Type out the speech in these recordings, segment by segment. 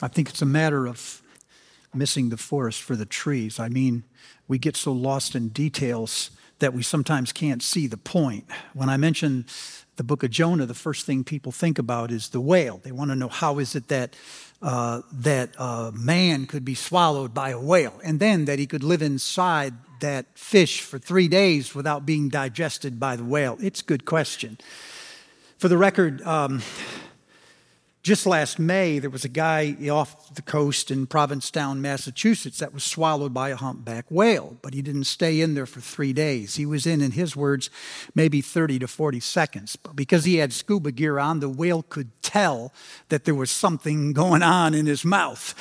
I think it's a matter of missing the forest for the trees. I mean, we get so lost in details that we sometimes can't see the point. When I mention the book of Jonah, the first thing people think about is the whale. They want to know how is it that uh, that uh, man could be swallowed by a whale, and then that he could live inside that fish for three days without being digested by the whale. It's a good question. For the record, um, just last May, there was a guy off the coast in Provincetown, Massachusetts, that was swallowed by a humpback whale, but he didn't stay in there for three days. He was in, in his words, maybe 30 to 40 seconds. But because he had scuba gear on, the whale could tell that there was something going on in his mouth.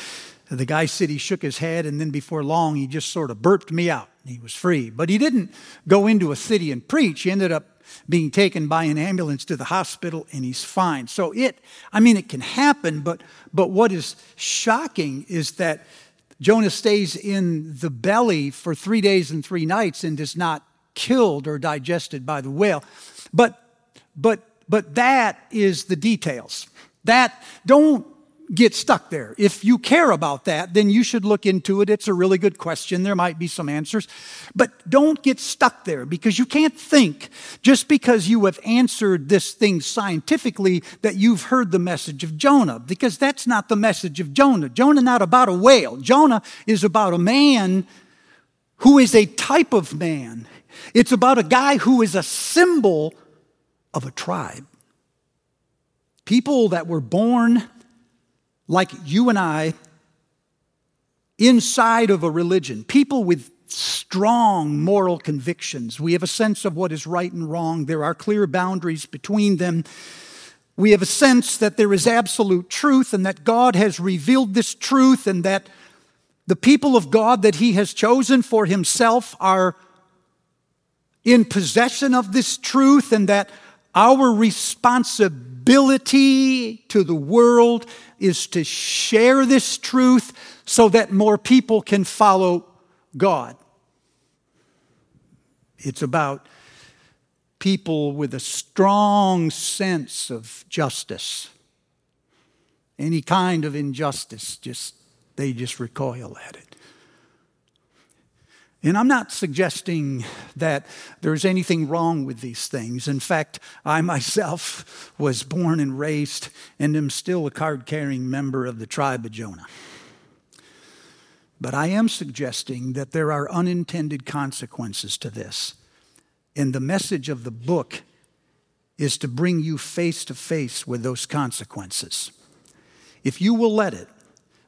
The guy said he shook his head, and then before long, he just sort of burped me out. He was free. But he didn't go into a city and preach. He ended up being taken by an ambulance to the hospital and he's fine. So it, I mean, it can happen, but, but what is shocking is that Jonah stays in the belly for three days and three nights and is not killed or digested by the whale. But, but, but that is the details. That, don't get stuck there. If you care about that, then you should look into it. It's a really good question. There might be some answers. But don't get stuck there because you can't think just because you have answered this thing scientifically that you've heard the message of Jonah because that's not the message of Jonah. Jonah not about a whale. Jonah is about a man who is a type of man. It's about a guy who is a symbol of a tribe. People that were born like you and I inside of a religion, people with strong moral convictions. We have a sense of what is right and wrong, there are clear boundaries between them. We have a sense that there is absolute truth and that God has revealed this truth and that the people of God that He has chosen for Himself are in possession of this truth and that our responsibility to the world is to share this truth so that more people can follow God. It's about people with a strong sense of justice. Any kind of injustice, just they just recoil at it. And I'm not suggesting that there's anything wrong with these things. In fact, I myself was born and raised and am still a card carrying member of the tribe of Jonah. But I am suggesting that there are unintended consequences to this. And the message of the book is to bring you face to face with those consequences. If you will let it,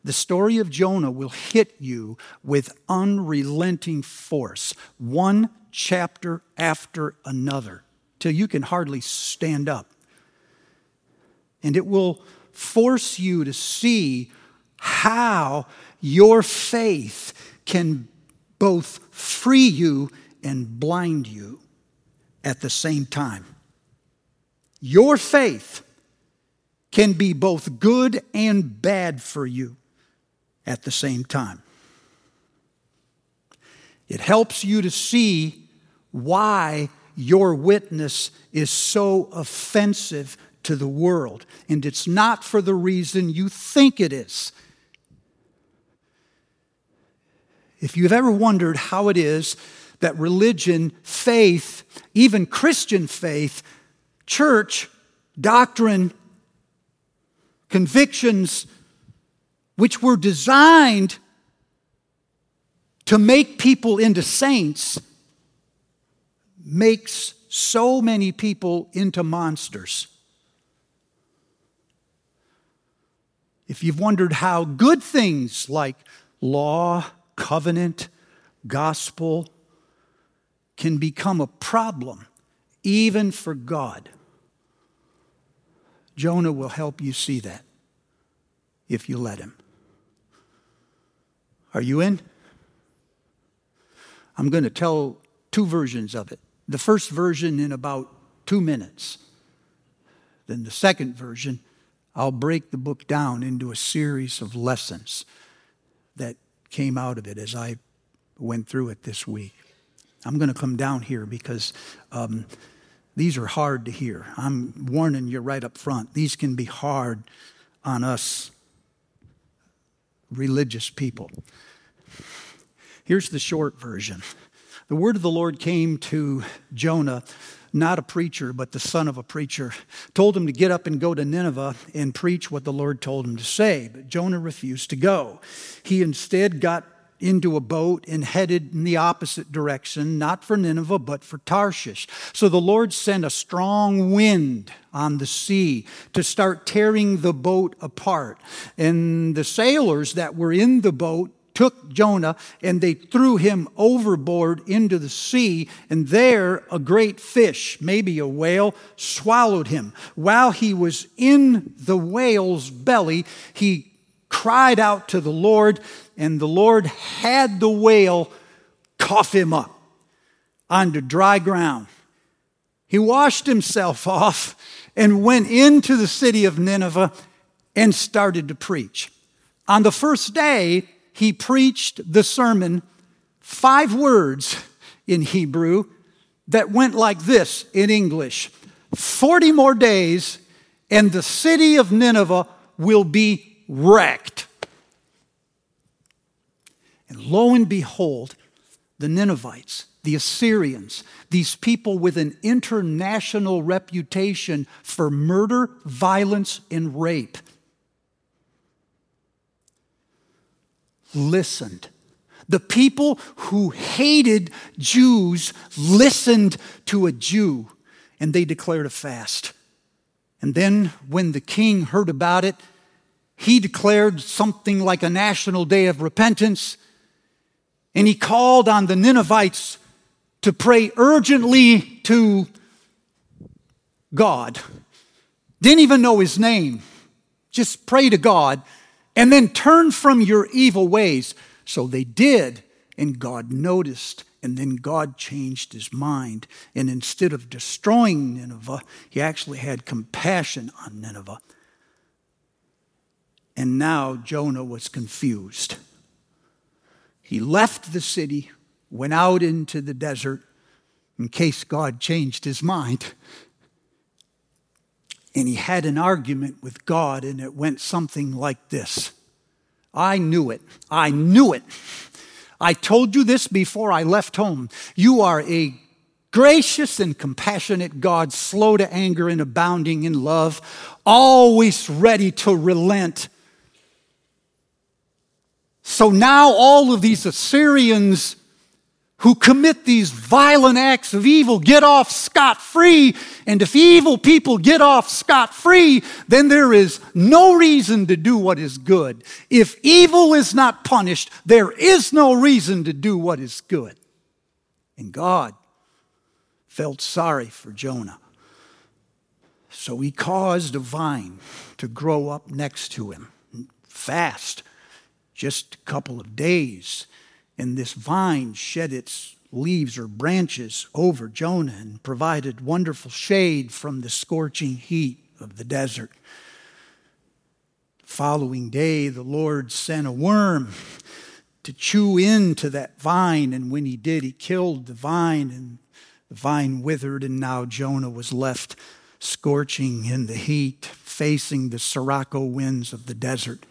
the story of Jonah will hit you with unrelenting force, one chapter after another, till you can hardly stand up. And it will force you to see how your faith can both free you and blind you at the same time. Your faith can be both good and bad for you at the same time. It helps you to see why your witness is so offensive to the world. And it's not for the reason you think it is. If you've ever wondered how it is that religion, faith, even Christian faith, church, doctrine, convictions, which were designed to make people into saints, makes so many people into monsters. If you've wondered how good things like law, covenant, gospel can become a problem, even for God, Jonah will help you see that if you let him. Are you in? I'm going to tell two versions of it. The first version in about two minutes. Then the second version, I'll break the book down into a series of lessons that came out of it as I went through it this week. I'm going to come down here because um, these are hard to hear. I'm warning you right up front. These can be hard on us religious people. Here's the short version the word of the Lord came to Jonah not a preacher, but the son of a preacher, told him to get up and go to Nineveh and preach what the Lord told him to say. But Jonah refused to go. He instead got into a boat and headed in the opposite direction, not for Nineveh, but for Tarshish. So the Lord sent a strong wind on the sea to start tearing the boat apart. And the sailors that were in the boat took Jonah and they threw him overboard into the sea, and there a great fish, maybe a whale, swallowed him. While he was in the whale's belly, he cried out to the Lord, and the Lord had the whale cough him up onto dry ground. He washed himself off and went into the city of Nineveh and started to preach. On the first day, he preached the sermon, five words in Hebrew, that went like this in English 40 more days, and the city of Nineveh will be wrecked. And lo and behold, the Ninevites, the Assyrians, these people with an international reputation for murder, violence, and rape, listened. The people who hated Jews listened to a Jew and they declared a fast. And then, when the king heard about it, he declared something like a national day of repentance and he called on the Ninevites to pray urgently to God. Didn't even know his name. Just pray to God and then turn from your evil ways. So they did, and God noticed. And then God changed his mind. And instead of destroying Nineveh, he actually had compassion on Nineveh. And now Jonah was confused. He left the city, went out into the desert in case God changed his mind. And he had an argument with God, and it went something like this I knew it. I knew it. I told you this before I left home. You are a gracious and compassionate God, slow to anger and abounding in love, always ready to relent. So now all of these Assyrians who commit these violent acts of evil get off scot free. And if evil people get off scot free, then there is no reason to do what is good. If evil is not punished, there is no reason to do what is good. And God felt sorry for Jonah. So he caused a vine to grow up next to him, fast, just a couple of days and this vine shed its leaves or branches over Jonah and provided wonderful shade from the scorching heat of the desert. following day, the Lord sent a worm to chew into that vine, and when he did, he killed the vine, and the vine withered, and now Jonah was left scorching in the heat, facing the sirocco winds of the desert.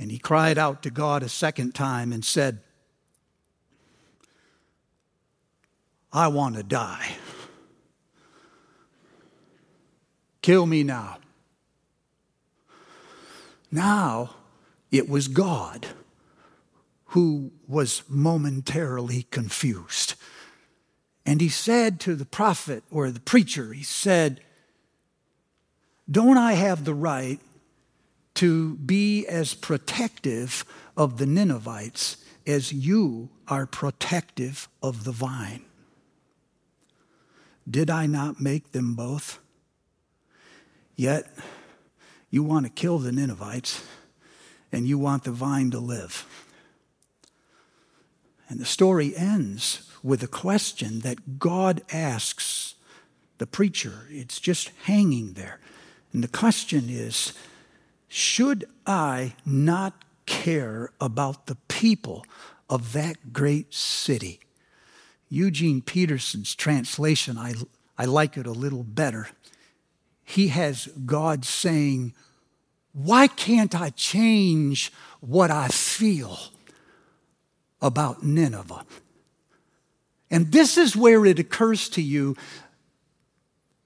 And he cried out to God a second time and said, I want to die. Kill me now. Now it was God who was momentarily confused. And he said to the prophet or the preacher, he said, Don't I have the right to be as protective of the Ninevites as you are protective of the vine? Did I not make them both? Yet you want to kill the Ninevites and you want the vine to live. And the story ends with a question that God asks the preacher. It's just hanging there. And the question is Should I not care about the people of that great city? Eugene Peterson's translation, I, I like it a little better. He has God saying, why can't I change what I feel about Nineveh? And this is where it occurs to you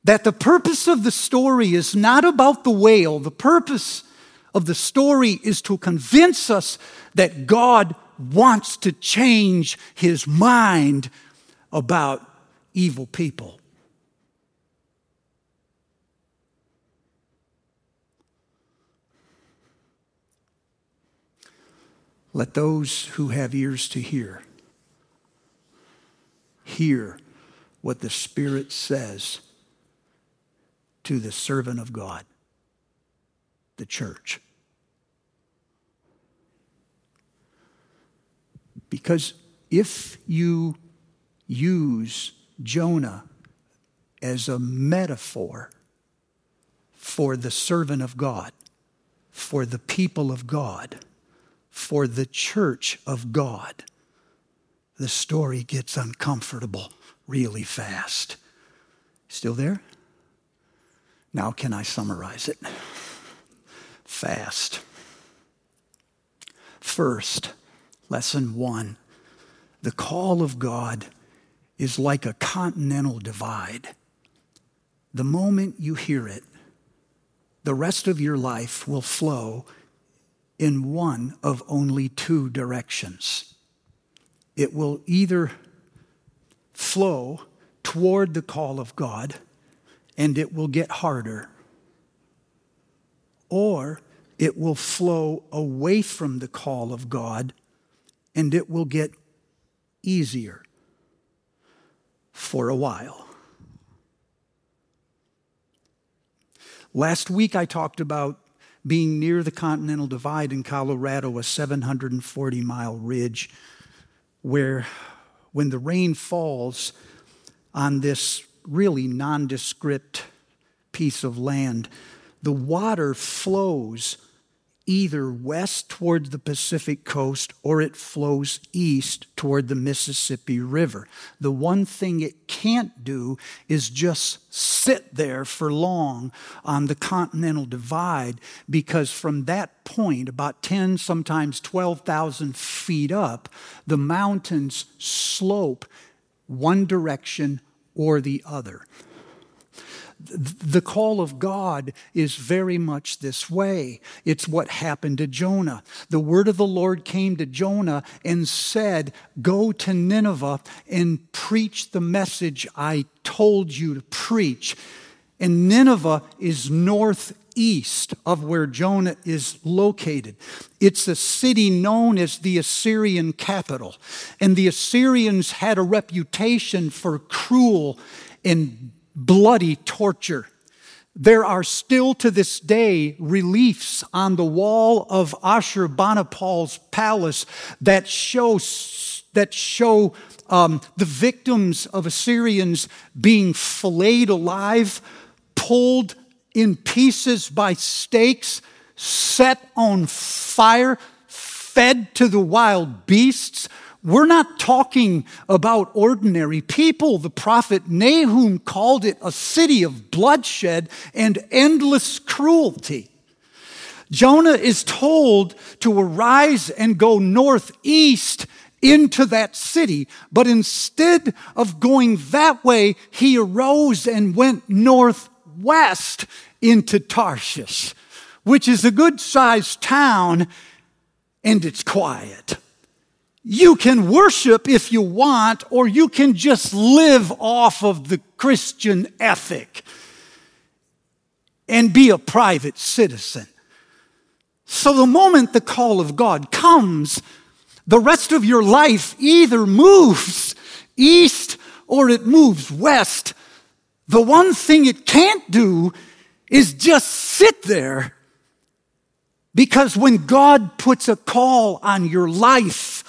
that the purpose of the story is not about the whale. The purpose of the story is to convince us that God wants to change his mind about evil people. Let those who have ears to hear hear what the Spirit says to the servant of God, the church. Because if you use Jonah as a metaphor for the servant of God, for the people of God, for the church of God, the story gets uncomfortable really fast. Still there? Now, can I summarize it? Fast. First, lesson one the call of God is like a continental divide. The moment you hear it, the rest of your life will flow in one of only two directions. It will either flow toward the call of God and it will get harder, or it will flow away from the call of God and it will get easier for a while. Last week I talked about being near the Continental Divide in Colorado, a 740 mile ridge where when the rain falls on this really nondescript piece of land, the water flows either west toward the Pacific coast or it flows east toward the Mississippi River. The one thing it can't do is just sit there for long on the continental divide because from that point, about 10, sometimes 12,000 feet up, the mountains slope one direction or the other the call of God is very much this way. It's what happened to Jonah. The word of the Lord came to Jonah and said, Go to Nineveh and preach the message I told you to preach. And Nineveh is northeast of where Jonah is located. It's a city known as the Assyrian capital. And the Assyrians had a reputation for cruel and bloody torture. There are still to this day reliefs on the wall of Ashurbanipal's palace that show, that show um, the victims of Assyrians being filleted alive, pulled in pieces by stakes, set on fire, fed to the wild beasts, we're not talking about ordinary people. The prophet Nahum called it a city of bloodshed and endless cruelty. Jonah is told to arise and go northeast into that city, but instead of going that way, he arose and went northwest into Tarshish, which is a good sized town and it's quiet. You can worship if you want, or you can just live off of the Christian ethic and be a private citizen. So, the moment the call of God comes, the rest of your life either moves east or it moves west. The one thing it can't do is just sit there. Because when God puts a call on your life,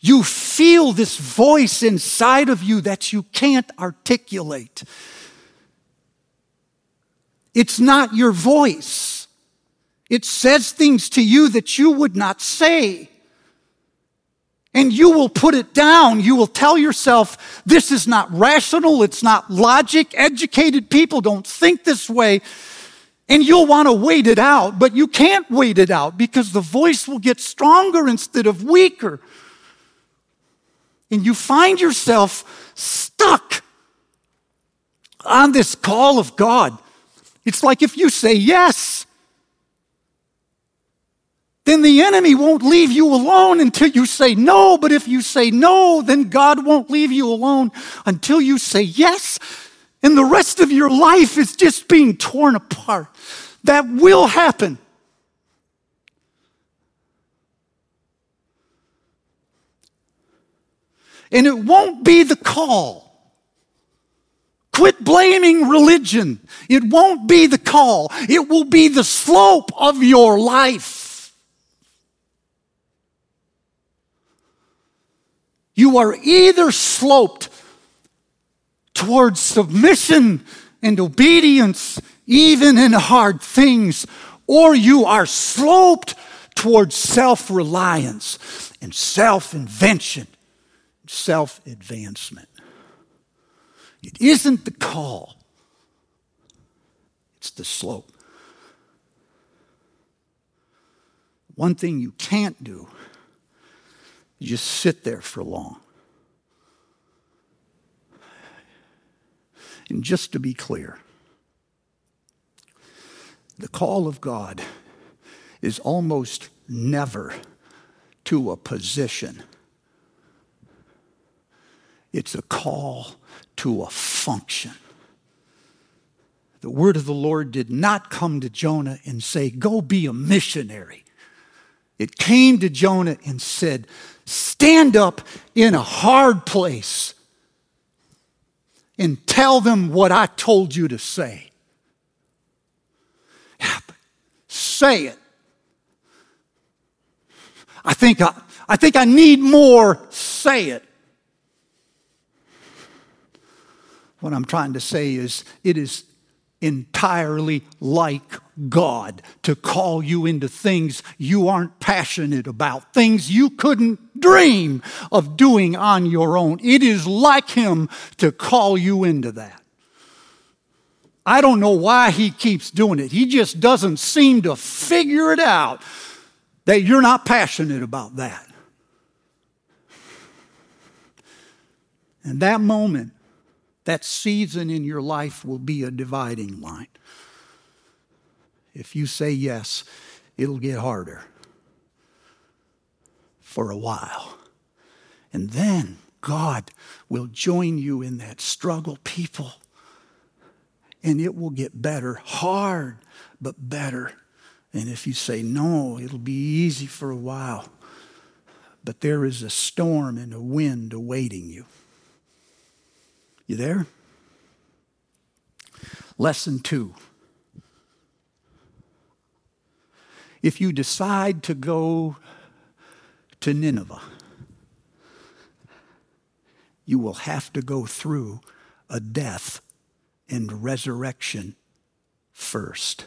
you feel this voice inside of you that you can't articulate. It's not your voice. It says things to you that you would not say. And you will put it down. You will tell yourself, this is not rational. It's not logic. Educated people don't think this way. And you'll want to wait it out, but you can't wait it out because the voice will get stronger instead of weaker. And you find yourself stuck on this call of God. It's like if you say yes, then the enemy won't leave you alone until you say no. But if you say no, then God won't leave you alone until you say yes. And the rest of your life is just being torn apart. That will happen. And it won't be the call. Quit blaming religion. It won't be the call. It will be the slope of your life. You are either sloped towards submission and obedience, even in hard things, or you are sloped towards self reliance and self invention, self advancement. It isn't the call, it's the slope. One thing you can't do is just sit there for long. And just to be clear, the call of God is almost never to a position. It's a call to a function. The word of the Lord did not come to Jonah and say, Go be a missionary. It came to Jonah and said, Stand up in a hard place and tell them what I told you to say. say it. I think I, I think I need more. Say it. What I'm trying to say is, it is entirely like God to call you into things you aren't passionate about, things you couldn't dream of doing on your own. It is like Him to call you into that. I don't know why He keeps doing it. He just doesn't seem to figure it out that you're not passionate about that. And that moment, that season in your life will be a dividing line. If you say yes, it'll get harder for a while. And then God will join you in that struggle, people. And it will get better, hard, but better. And if you say no, it'll be easy for a while. But there is a storm and a wind awaiting you. You there? Lesson two. If you decide to go to Nineveh, you will have to go through a death and resurrection first.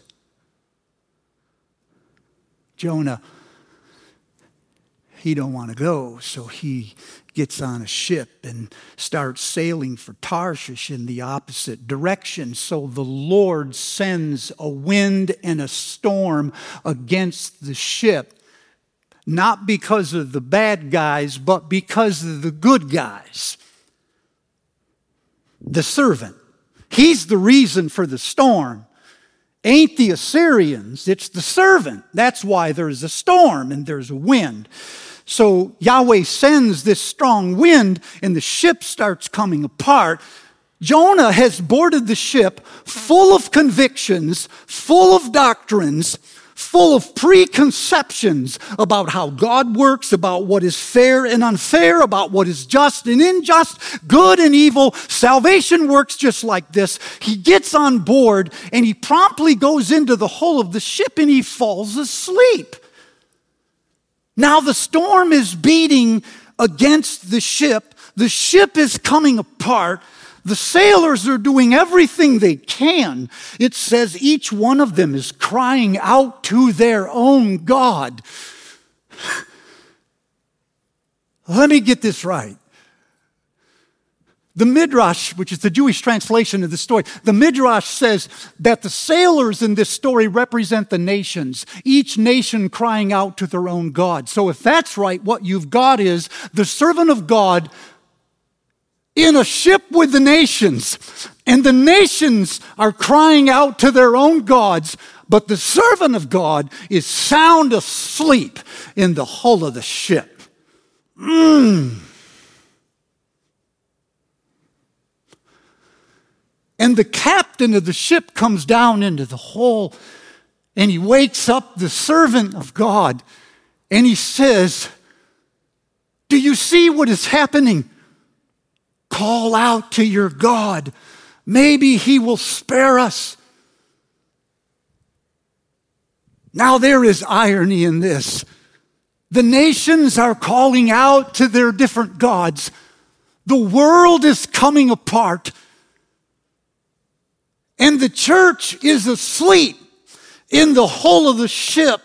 Jonah, he don't want to go, so he gets on a ship and starts sailing for Tarshish in the opposite direction. So the Lord sends a wind and a storm against the ship, not because of the bad guys, but because of the good guys. The servant. He's the reason for the storm. Ain't the Assyrians, it's the servant. That's why there's a storm and there's a wind. So Yahweh sends this strong wind and the ship starts coming apart. Jonah has boarded the ship full of convictions, full of doctrines, full of preconceptions about how God works, about what is fair and unfair, about what is just and unjust, good and evil. Salvation works just like this. He gets on board and he promptly goes into the hull of the ship and he falls asleep. Now the storm is beating against the ship. The ship is coming apart. The sailors are doing everything they can. It says each one of them is crying out to their own God. Let me get this right. The Midrash, which is the Jewish translation of the story, the Midrash says that the sailors in this story represent the nations, each nation crying out to their own God. So if that's right, what you've got is the servant of God in a ship with the nations, and the nations are crying out to their own gods, but the servant of God is sound asleep in the hull of the ship. Mm. And the captain of the ship comes down into the hole and he wakes up the servant of God and he says, Do you see what is happening? Call out to your God. Maybe he will spare us. Now, there is irony in this. The nations are calling out to their different gods. The world is coming apart. And the church is asleep in the hull of the ship,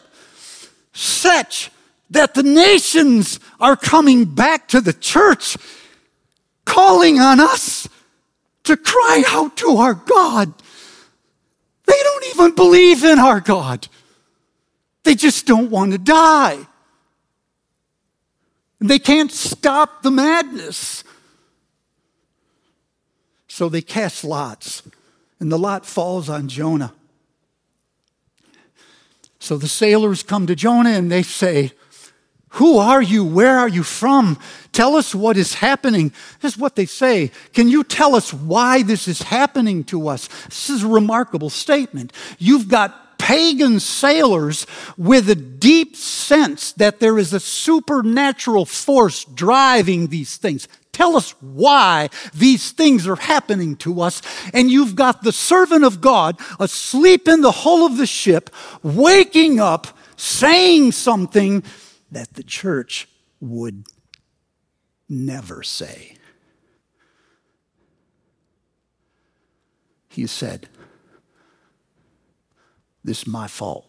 such that the nations are coming back to the church calling on us to cry out to our God. They don't even believe in our God. They just don't want to die. And they can't stop the madness. So they cast lots, and the lot falls on Jonah. So the sailors come to Jonah and they say, who are you? Where are you from? Tell us what is happening. This is what they say. Can you tell us why this is happening to us? This is a remarkable statement. You've got pagan sailors with a deep sense that there is a supernatural force driving these things. Tell us why these things are happening to us. And you've got the servant of God asleep in the hull of the ship, waking up, saying something that the church would never say. He said, This is my fault.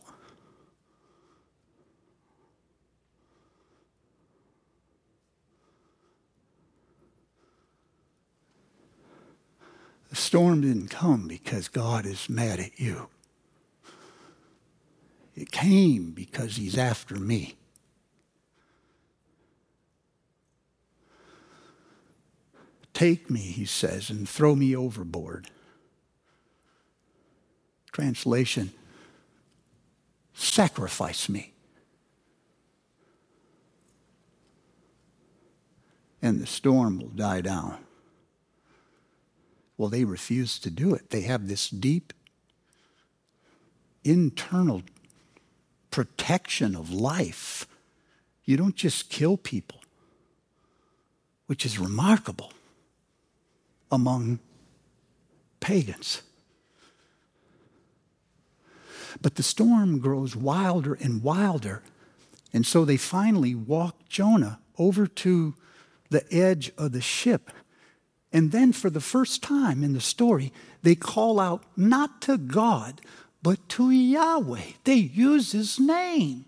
The storm didn't come because God is mad at you. It came because He's after me. Take me, he says, and throw me overboard. Translation Sacrifice me. And the storm will die down. Well, they refuse to do it. They have this deep internal protection of life. You don't just kill people, which is remarkable among pagans. But the storm grows wilder and wilder. And so they finally walk Jonah over to the edge of the ship. And then, for the first time in the story, they call out not to God, but to Yahweh. They use his name.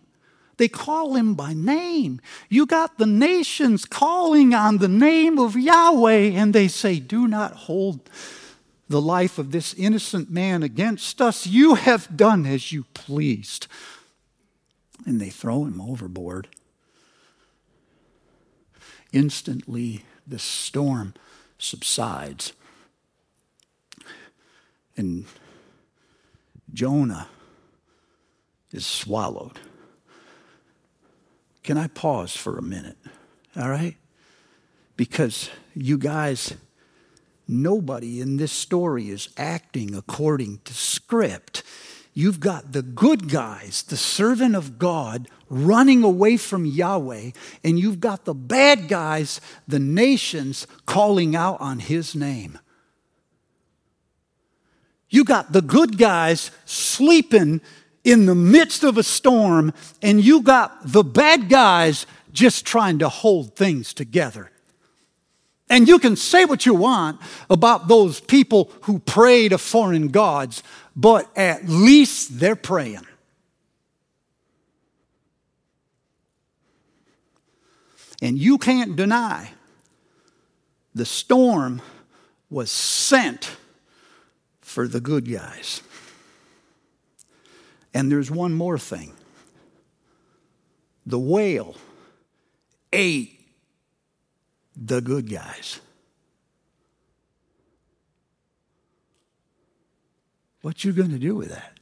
They call him by name. You got the nations calling on the name of Yahweh, and they say, Do not hold the life of this innocent man against us. You have done as you pleased. And they throw him overboard. Instantly, the storm subsides. And Jonah is swallowed. Can I pause for a minute? All right? Because you guys, nobody in this story is acting according to script. You've got the good guys, the servant of God, running away from Yahweh, and you've got the bad guys, the nations, calling out on his name. You got the good guys sleeping in the midst of a storm, and you got the bad guys just trying to hold things together. And you can say what you want about those people who pray to foreign gods, but at least they're praying. And you can't deny the storm was sent for the good guys. And there's one more thing the whale ate the good guys. What you going to do with that?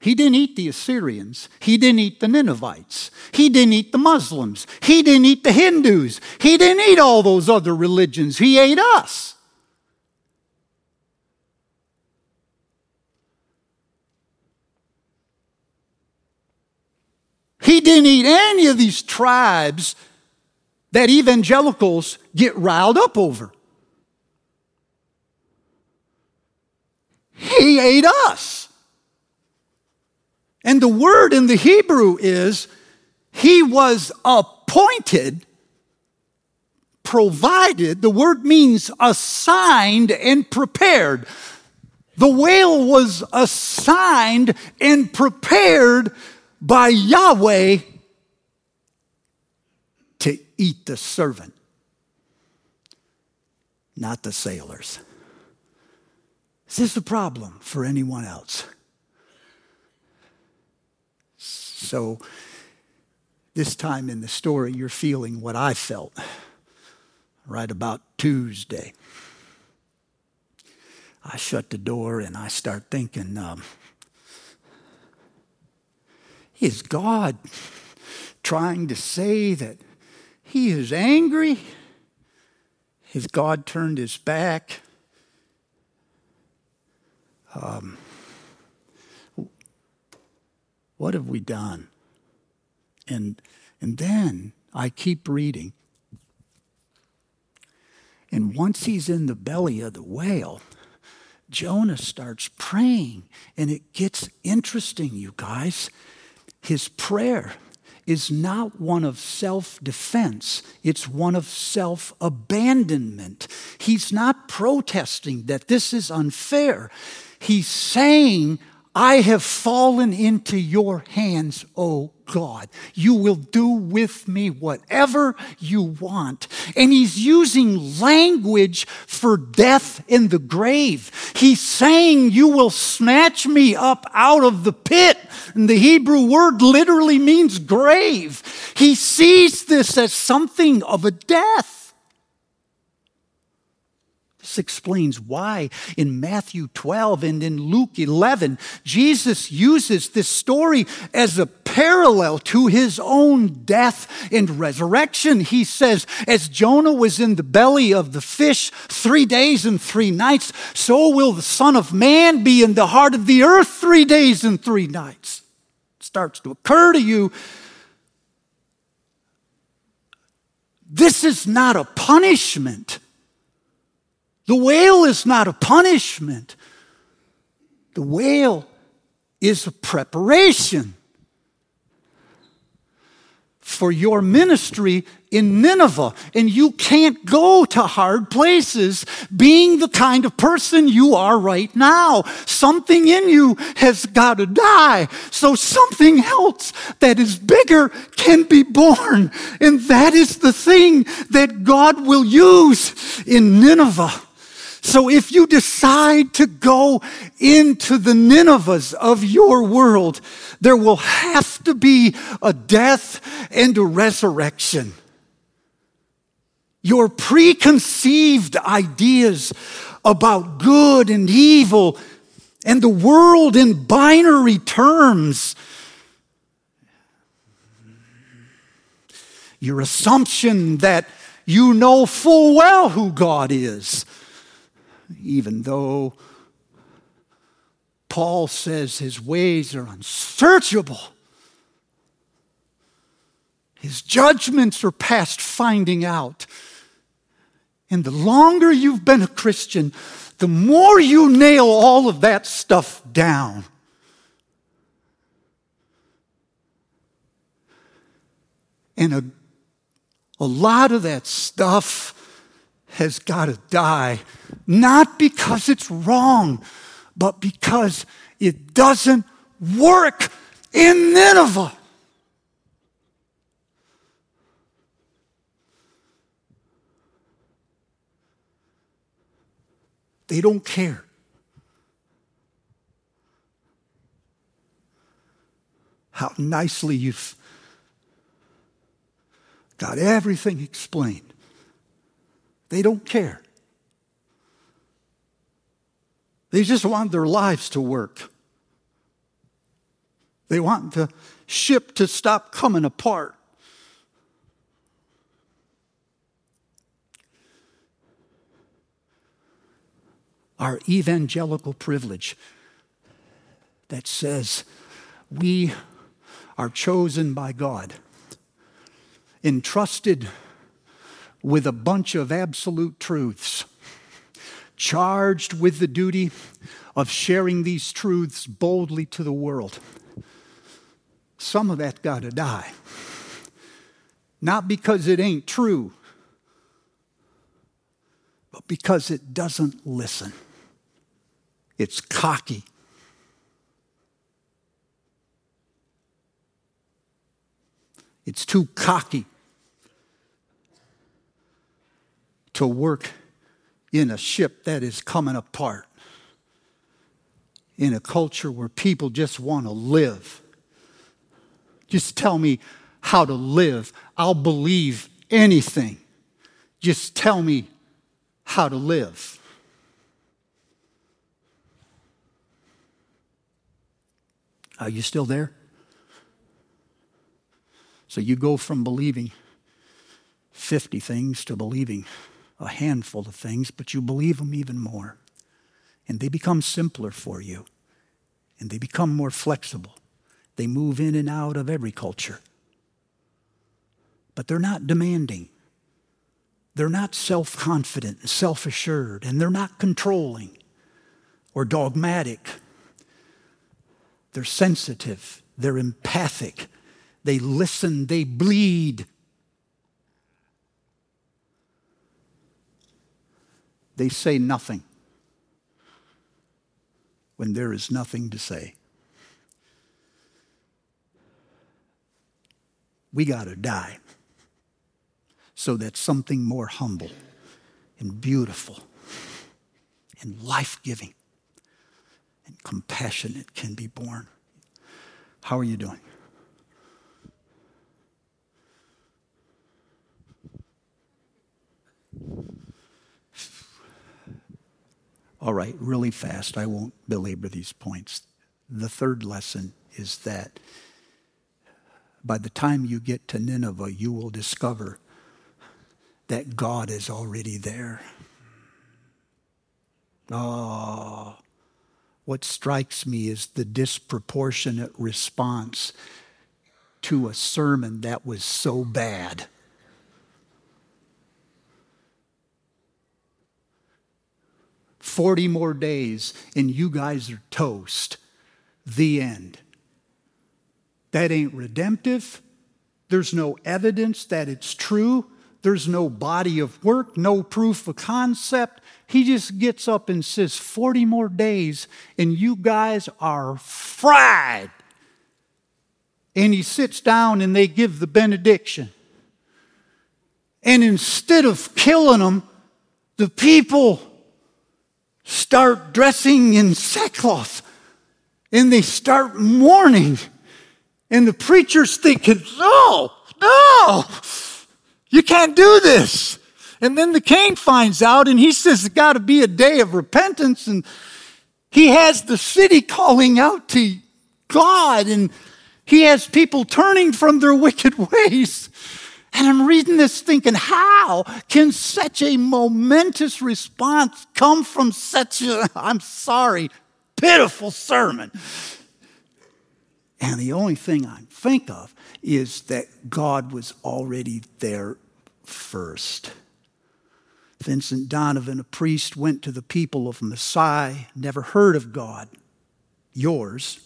He didn't eat the Assyrians. He didn't eat the Ninevites. He didn't eat the Muslims. He didn't eat the Hindus. He didn't eat all those other religions. He ate us. He didn't eat any of these tribes that evangelicals get riled up over. He ate us. And the word in the Hebrew is he was appointed, provided. The word means assigned and prepared. The whale was assigned and prepared by Yahweh to eat the servant, not the sailors. Is this a problem for anyone else? So, this time in the story, you're feeling what I felt right about Tuesday. I shut the door and I start thinking, um, is God trying to say that He is angry? Has God turned His back? Um, what have we done? And, and then I keep reading. And once he's in the belly of the whale, Jonah starts praying. And it gets interesting, you guys. His prayer is not one of self defense, it's one of self abandonment. He's not protesting that this is unfair. He's saying, I have fallen into your hands, O God. You will do with me whatever you want. And he's using language for death in the grave. He's saying, You will snatch me up out of the pit. And the Hebrew word literally means grave. He sees this as something of a death. This explains why in Matthew 12 and in Luke 11, Jesus uses this story as a parallel to his own death and resurrection. He says, As Jonah was in the belly of the fish three days and three nights, so will the Son of Man be in the heart of the earth three days and three nights. It starts to occur to you this is not a punishment. The whale is not a punishment, the whale is a preparation for your ministry in Nineveh. And you can't go to hard places being the kind of person you are right now. Something in you has got to die. So something else that is bigger can be born. And that is the thing that God will use in Nineveh. So if you decide to go into the Ninevehs of your world, there will have to be a death and a resurrection. Your preconceived ideas about good and evil and the world in binary terms. Your assumption that you know full well who God is even though Paul says his ways are unsearchable. His judgments are past finding out. And the longer you've been a Christian, the more you nail all of that stuff down. And a, a lot of that stuff has got to die, not because it's wrong, but because it doesn't work in Nineveh. They don't care. How nicely you've got everything explained. They don't care. They just want their lives to work. They want the ship to stop coming apart. Our evangelical privilege that says we are chosen by God, entrusted with a bunch of absolute truths, charged with the duty of sharing these truths boldly to the world some of that got to die. Not because it ain't true, but because it doesn't listen. It's cocky. It's too cocky to work in a ship that is coming apart, in a culture where people just want to live just tell me how to live. I'll believe anything. Just tell me how to live. Are you still there? So you go from believing 50 things to believing a handful of things, but you believe them even more. And they become simpler for you, and they become more flexible. They move in and out of every culture. But they're not demanding. They're not self confident and self assured, and they're not controlling or dogmatic. They're sensitive, they're empathic, they listen, they bleed. They say nothing when there is nothing to say. we got to die so that something more humble and beautiful and life giving and compassionate can be born. How are you doing? All right, really fast. I won't belabor these points. The third lesson is that by the time you get to Nineveh, you will discover that God is already there. Oh, what strikes me is the disproportionate response to a sermon that was so bad. Forty more days, and you guys are toast. The end. That ain't redemptive. There's no evidence that it's true. There's no body of work, no proof of concept. He just gets up and says, 40 more days, and you guys are fried. And he sits down and they give the benediction. And instead of killing them, the people start dressing in sackcloth and they start mourning. And the preacher's thinking, no, no, you can't do this. And then the king finds out and he says, it's got to be a day of repentance. And he has the city calling out to God and he has people turning from their wicked ways. And I'm reading this thinking, how can such a momentous response come from such a, I'm sorry, pitiful sermon? And the only thing I think of is that God was already there first. Vincent Donovan, a priest, went to the people of Maasai, never heard of God, yours,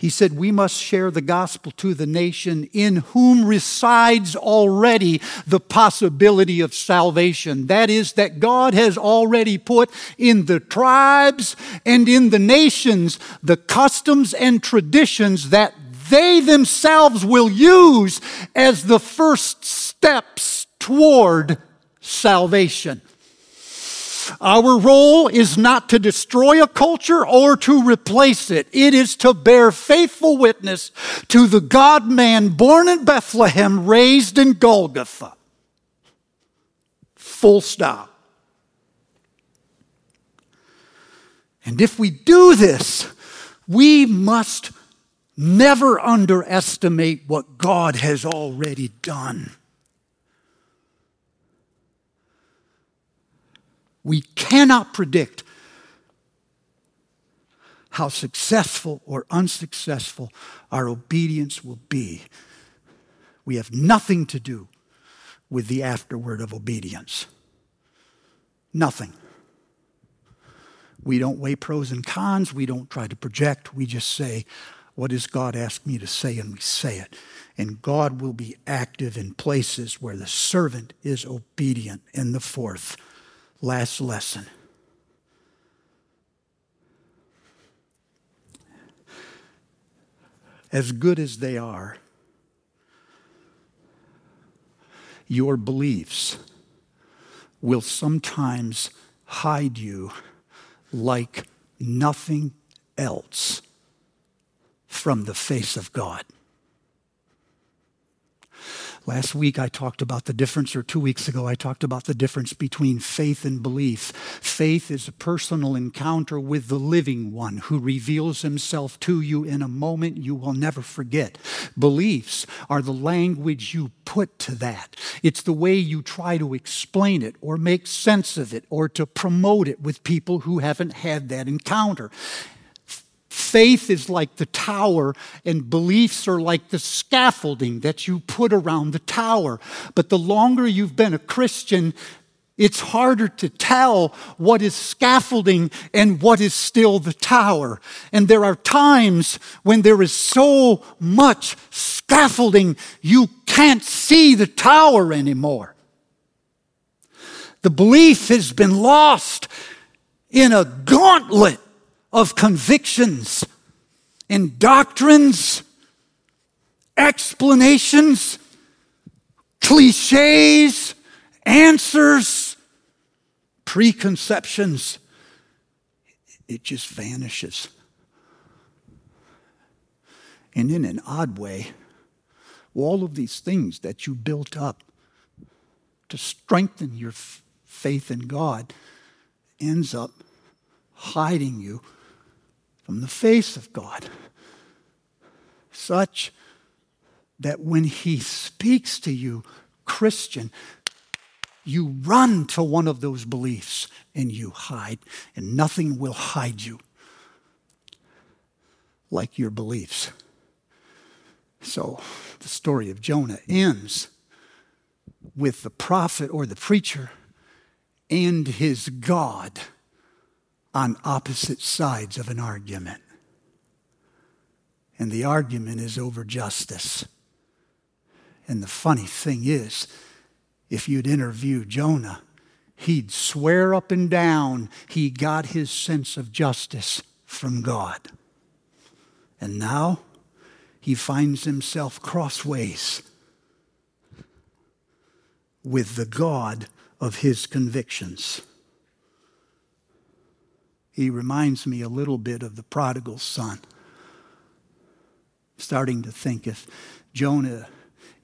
he said, We must share the gospel to the nation in whom resides already the possibility of salvation. That is, that God has already put in the tribes and in the nations the customs and traditions that they themselves will use as the first steps toward salvation. Our role is not to destroy a culture or to replace it. It is to bear faithful witness to the God man born in Bethlehem, raised in Golgotha. Full stop. And if we do this, we must never underestimate what God has already done. We cannot predict how successful or unsuccessful our obedience will be. We have nothing to do with the afterword of obedience. Nothing. We don't weigh pros and cons. We don't try to project. We just say, What does God ask me to say? And we say it. And God will be active in places where the servant is obedient. In the fourth, last lesson. As good as they are, your beliefs will sometimes hide you like nothing else from the face of God. Last week I talked about the difference, or two weeks ago I talked about the difference between faith and belief. Faith is a personal encounter with the living one who reveals himself to you in a moment you will never forget. Beliefs are the language you put to that, it's the way you try to explain it or make sense of it or to promote it with people who haven't had that encounter. Faith is like the tower, and beliefs are like the scaffolding that you put around the tower. But the longer you've been a Christian, it's harder to tell what is scaffolding and what is still the tower. And there are times when there is so much scaffolding, you can't see the tower anymore. The belief has been lost in a gauntlet of convictions and doctrines, explanations, cliches, answers, preconceptions. It just vanishes. And in an odd way, all of these things that you built up to strengthen your f- faith in God ends up hiding you from the face of God, such that when He speaks to you, Christian, you run to one of those beliefs and you hide, and nothing will hide you like your beliefs. So the story of Jonah ends with the prophet or the preacher and his God on opposite sides of an argument. And the argument is over justice. And the funny thing is, if you'd interview Jonah, he'd swear up and down he got his sense of justice from God. And now he finds himself crossways with the God of his convictions. He reminds me a little bit of the prodigal son. Starting to think if Jonah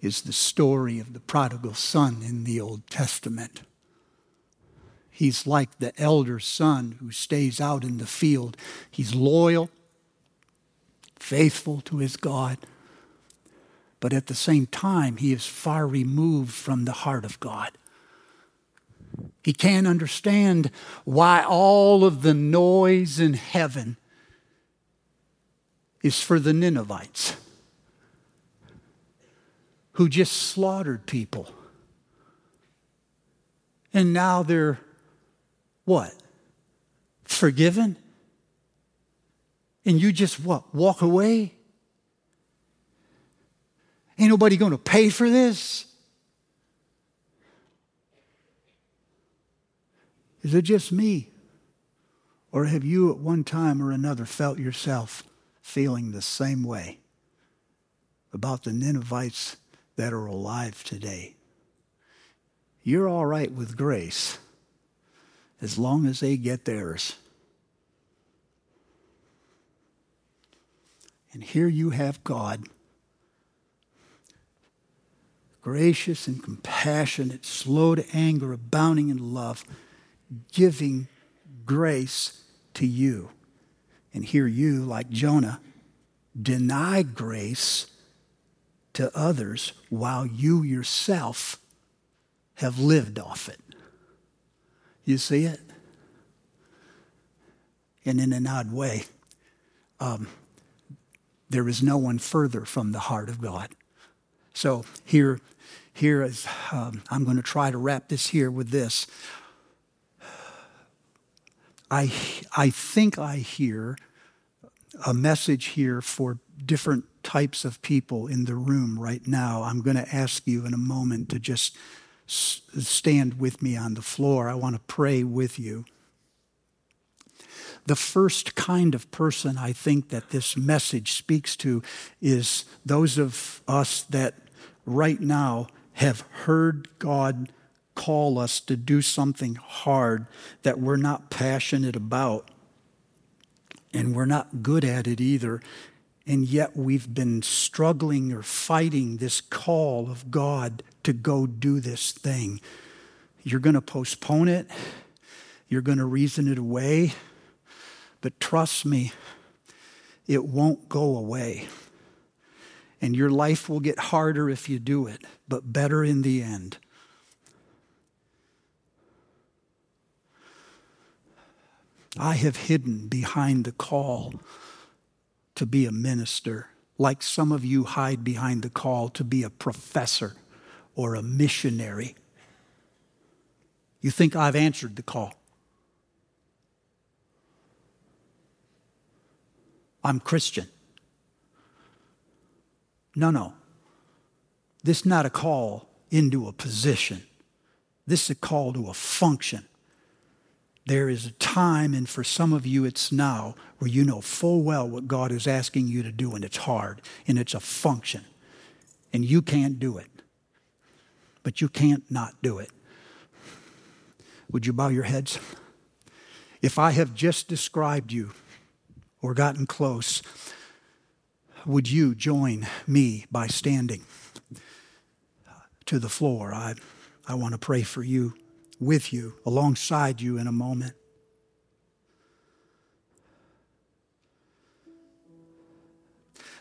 is the story of the prodigal son in the Old Testament. He's like the elder son who stays out in the field. He's loyal, faithful to his God, but at the same time, he is far removed from the heart of God. He can't understand why all of the noise in heaven is for the Ninevites who just slaughtered people. And now they're what? Forgiven? And you just what? Walk away? Ain't nobody going to pay for this? Is it just me? Or have you at one time or another felt yourself feeling the same way about the Ninevites that are alive today? You're all right with grace. as long as they get theirs. And here you have God, gracious and compassionate, slow to anger, abounding in love, giving grace to you. And here you, like Jonah, deny grace to others while you yourself have lived off it. You see it? And in an odd way, um, there is no one further from the heart of God. So here, here is, um, I'm going to try to wrap this here with this. I, I think I hear a message here for different types of people in the room right now. I'm going to ask you in a moment to just stand with me on the floor. I want to pray with you. The first kind of person I think that this message speaks to is those of us that right now have heard God call us to do something hard that we're not passionate about and we're not good at it either. And yet we've been struggling or fighting this call of God to go do this thing. You're going to postpone it, you're going to reason it away, but trust me, it won't go away. And your life will get harder if you do it, but better in the end. I have hidden behind the call to be a minister, like some of you hide behind the call to be a professor or a missionary. You think I've answered the call. I'm Christian. No, no. This is not a call into a position. This is a call to a function. There is a time, and for some of you it's now, where you know full well what God is asking you to do, and it's hard, and it's a function, and you can't do it. But you can't not do it. Would you bow your heads? If I have just described you or gotten close, would you join me by standing to the floor? I, I want to pray for you with you, alongside you in a moment.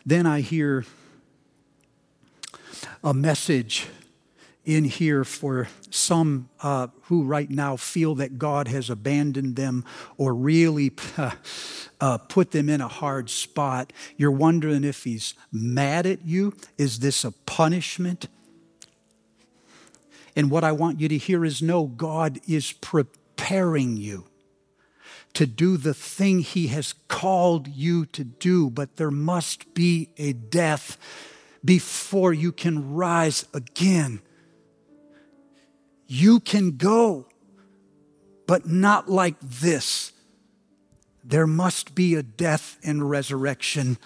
Then I hear a message in here for some uh, who right now feel that God has abandoned them or really uh, put them in a hard spot. You're wondering if He's mad at you. Is this a punishment? And what I want you to hear is no, God is preparing you to do the thing He has called you to do, but there must be a death before you can rise again. You can go, but not like this. There must be a death and resurrection.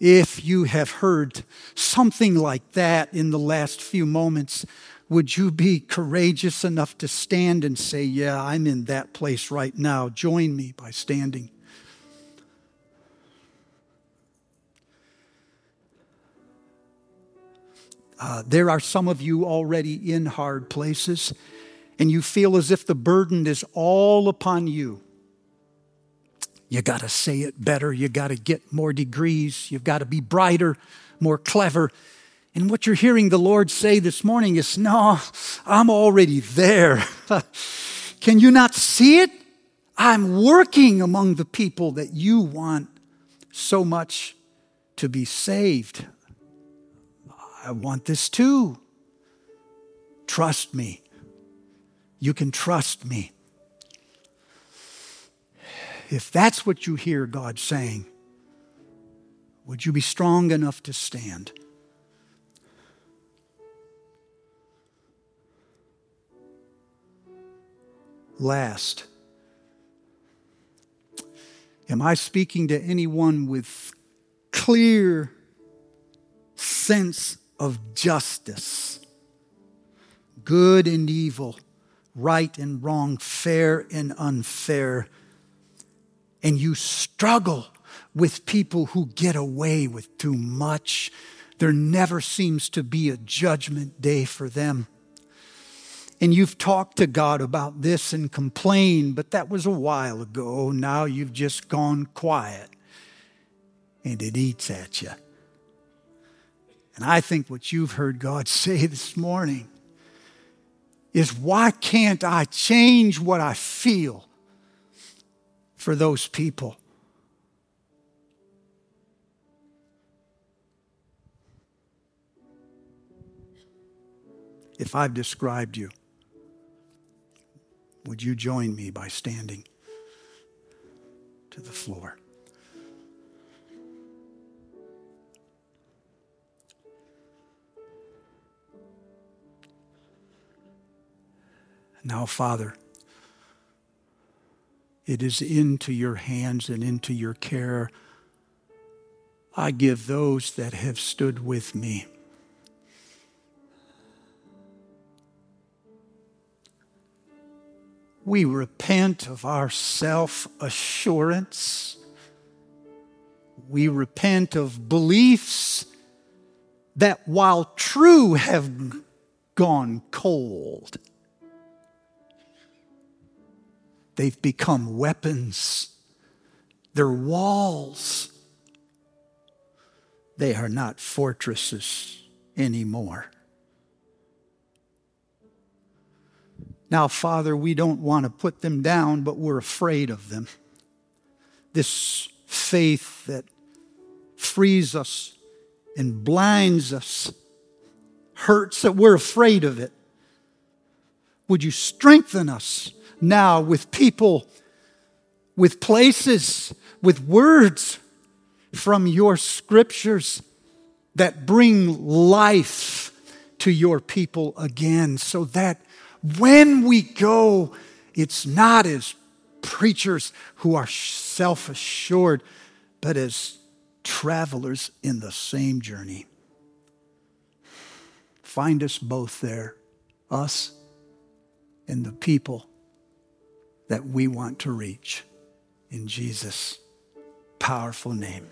If you have heard something like that in the last few moments, would you be courageous enough to stand and say, Yeah, I'm in that place right now? Join me by standing. Uh, there are some of you already in hard places, and you feel as if the burden is all upon you. You got to say it better. You got to get more degrees. You've got to be brighter, more clever. And what you're hearing the Lord say this morning is, No, I'm already there. Can you not see it? I'm working among the people that you want so much to be saved. I want this too. Trust me. You can trust me. If that's what you hear God saying, would you be strong enough to stand? Last. Am I speaking to anyone with clear sense of justice, good and evil, right and wrong, fair and unfair. And you struggle with people who get away with too much. There never seems to be a judgment day for them. And you've talked to God about this and complained, but that was a while ago. Now you've just gone quiet and it eats at you. And I think what you've heard God say this morning is why can't I change what I feel for those people? If I've described you, would you join me by standing to the floor? Now, Father, it is into your hands and into your care. I give those that have stood with me. We repent of our self assurance. We repent of beliefs that, while true, have gone cold. They've become weapons. They're walls. They are not fortresses anymore. Now, Father, we don't want to put them down, but we're afraid of them. This faith that frees us and blinds us hurts that we're afraid of it. Would you strengthen us now with people, with places, with words from your scriptures that bring life to your people again so that when we go, it's not as preachers who are self assured, but as travelers in the same journey. Find us both there, us and the people that we want to reach. In Jesus' powerful name.